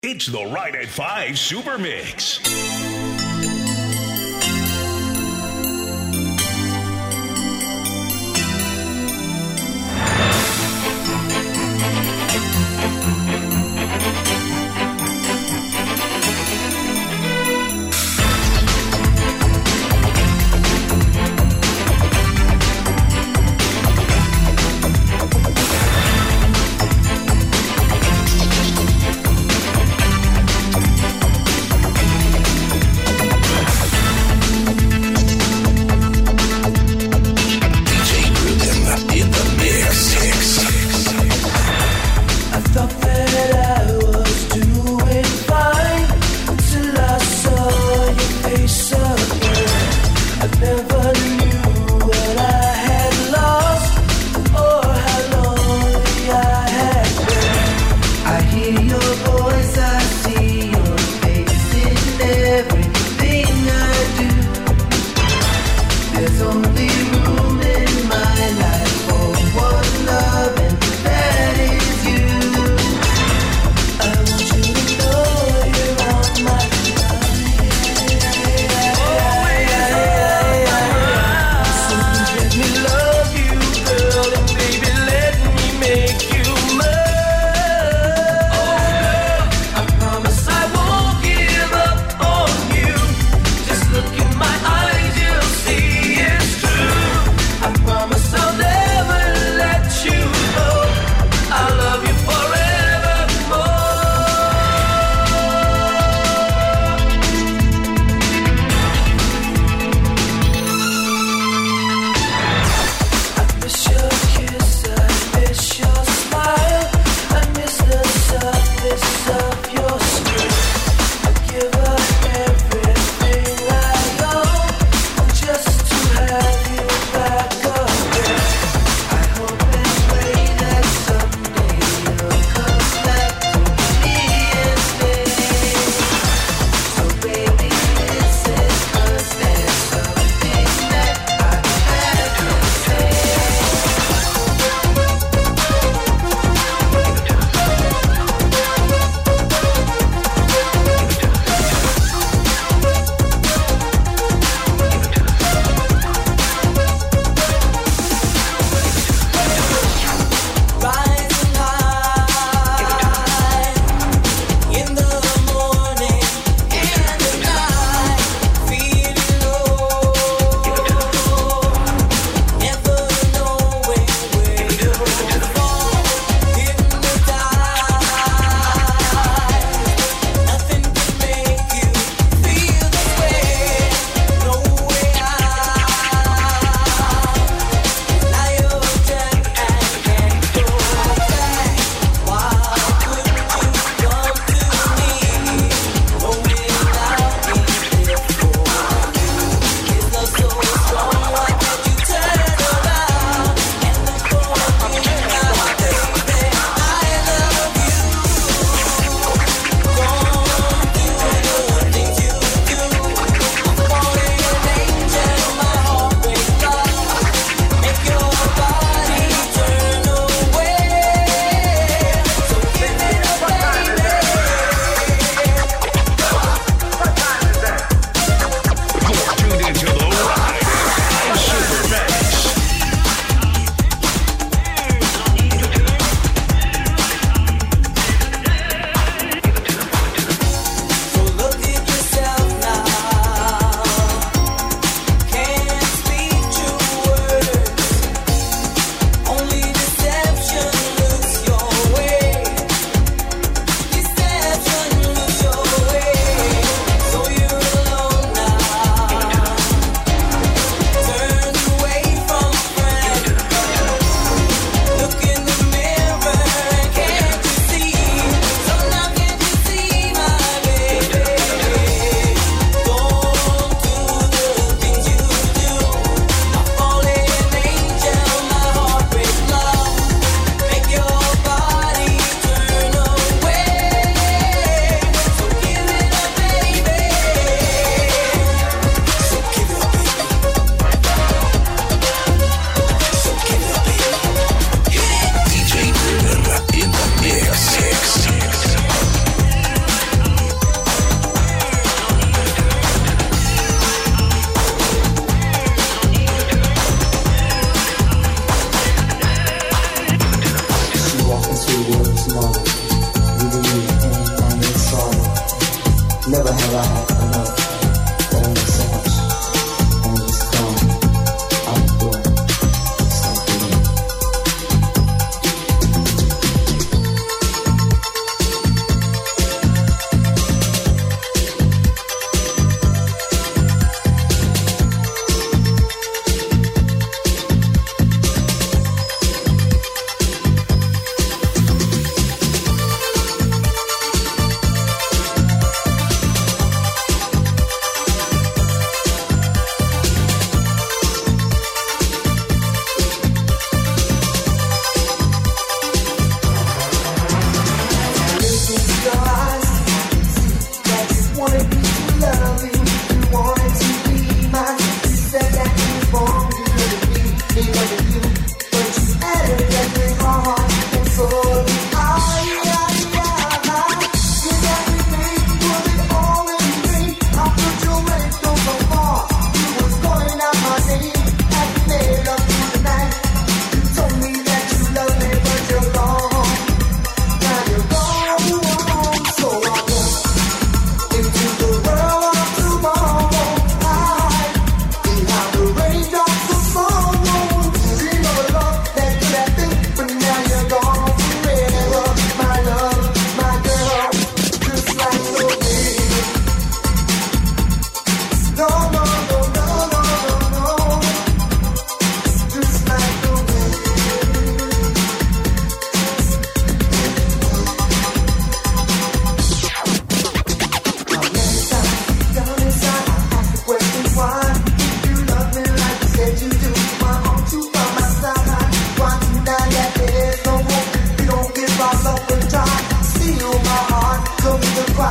It's the Right at 5 Super Mix.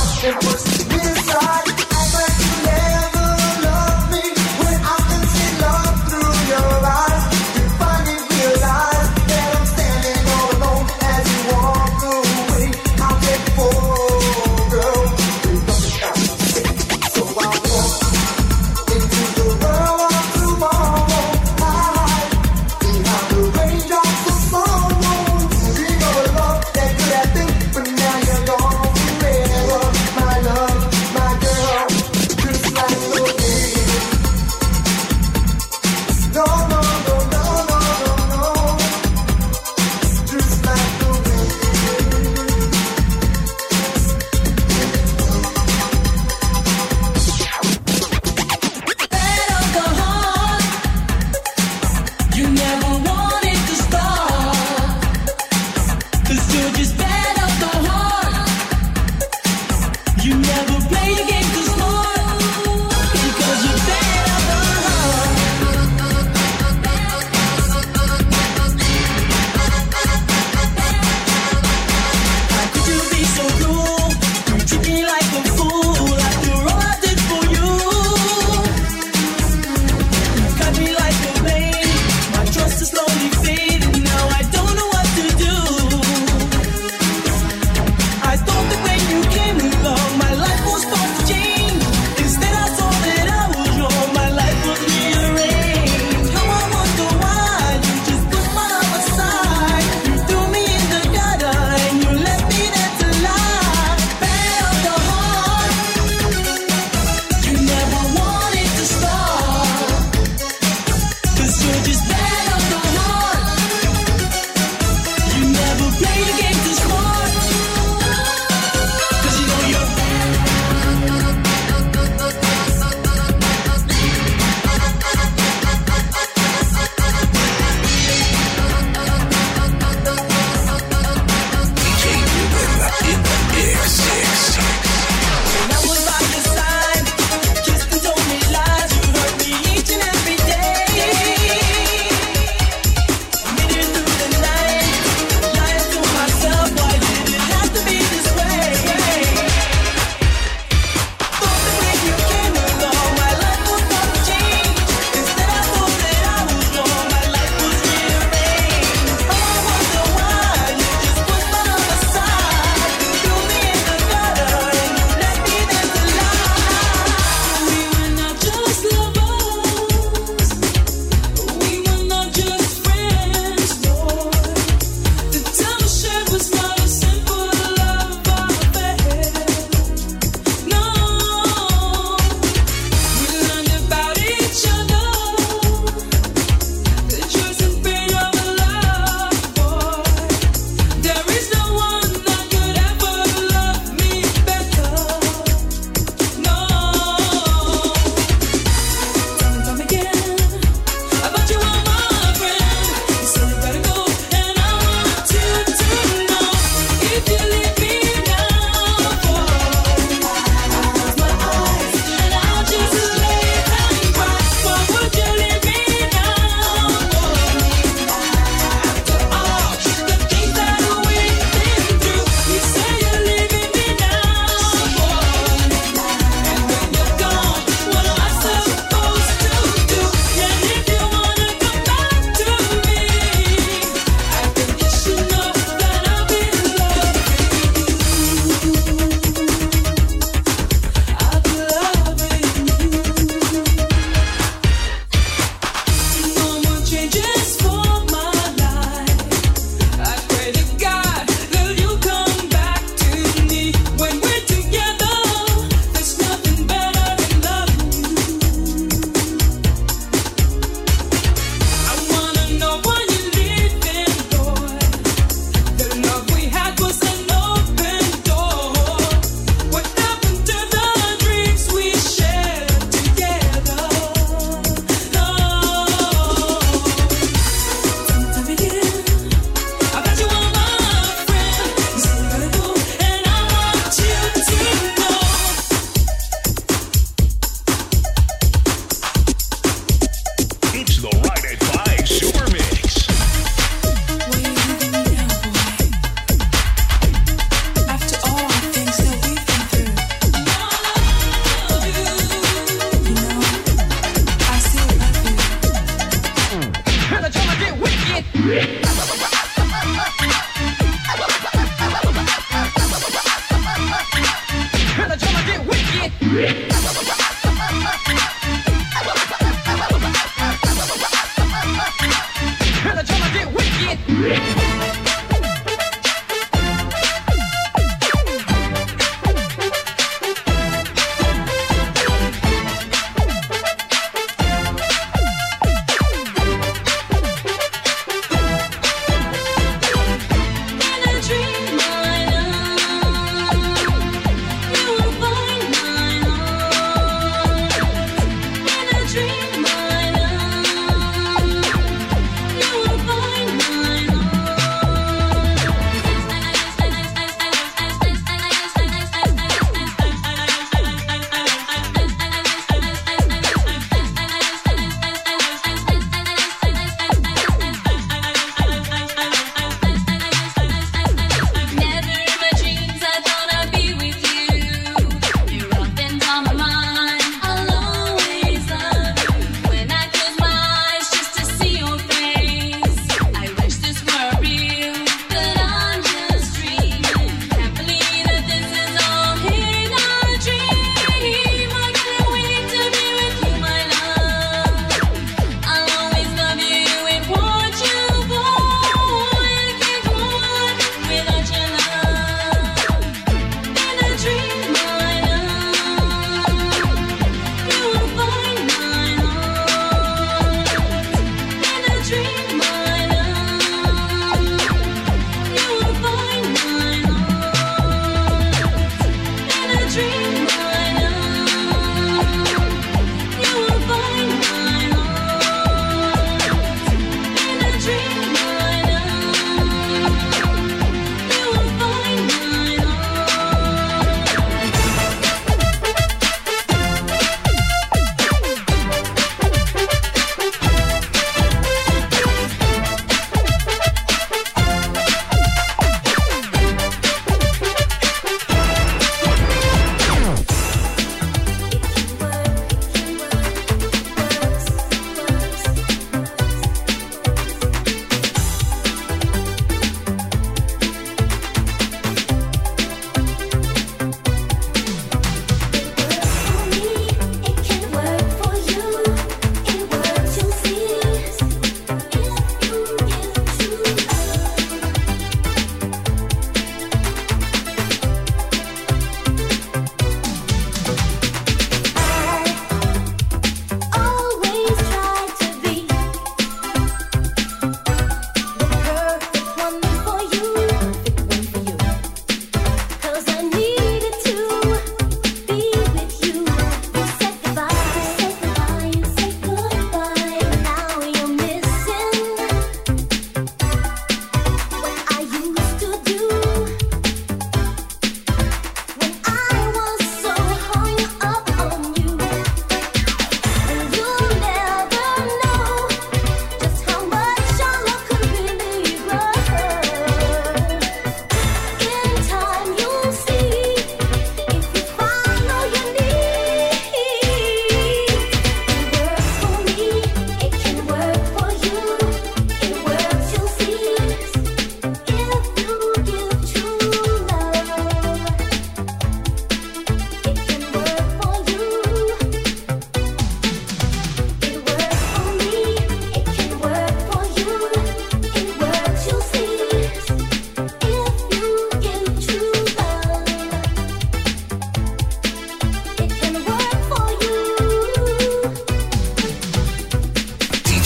house.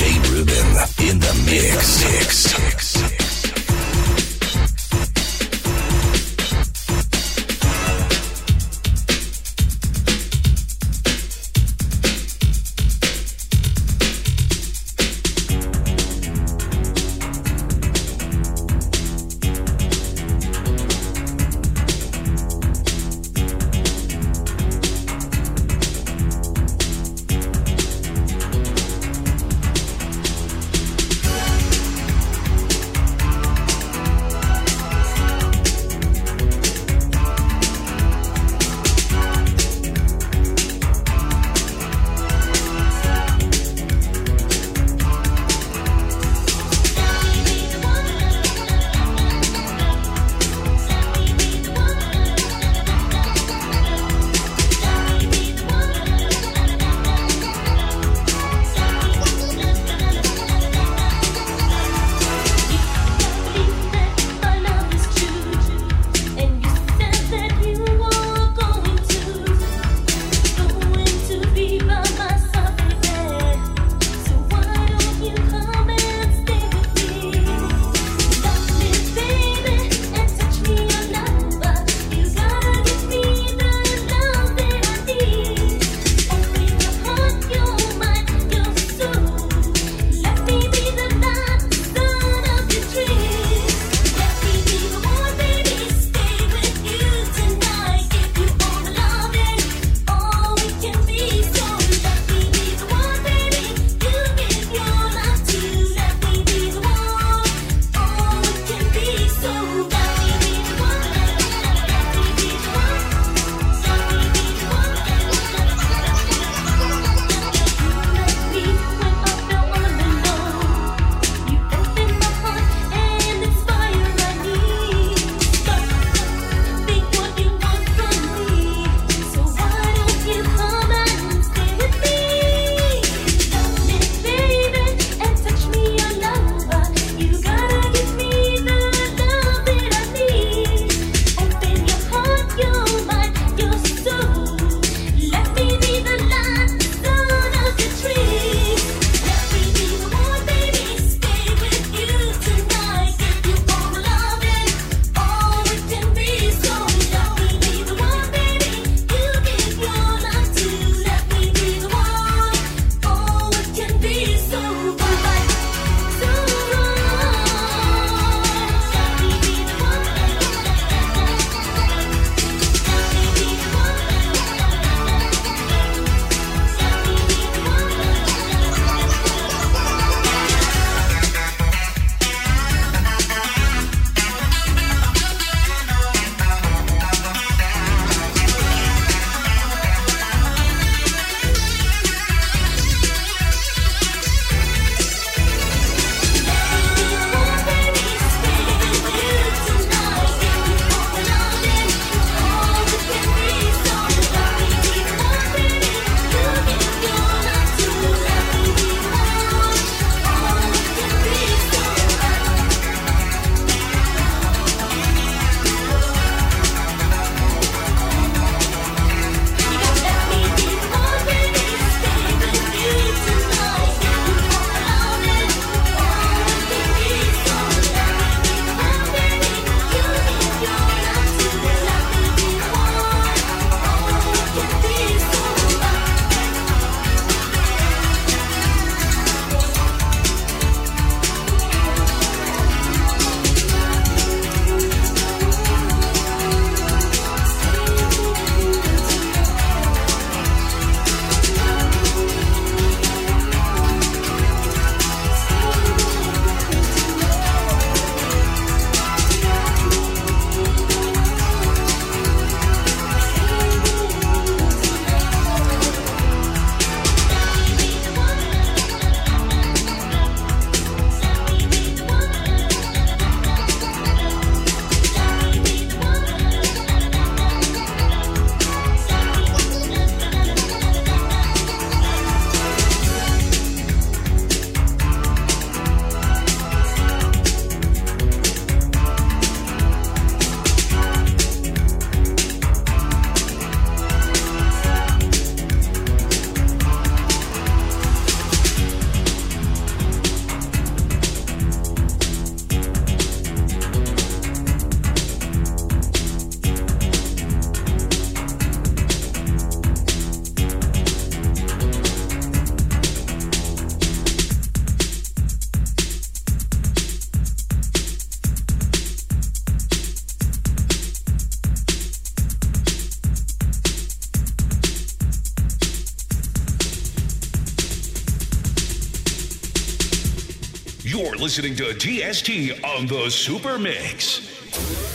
Jay Rubin in the mix. mix. Listening to TST on the Super Mix.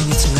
sing it to me.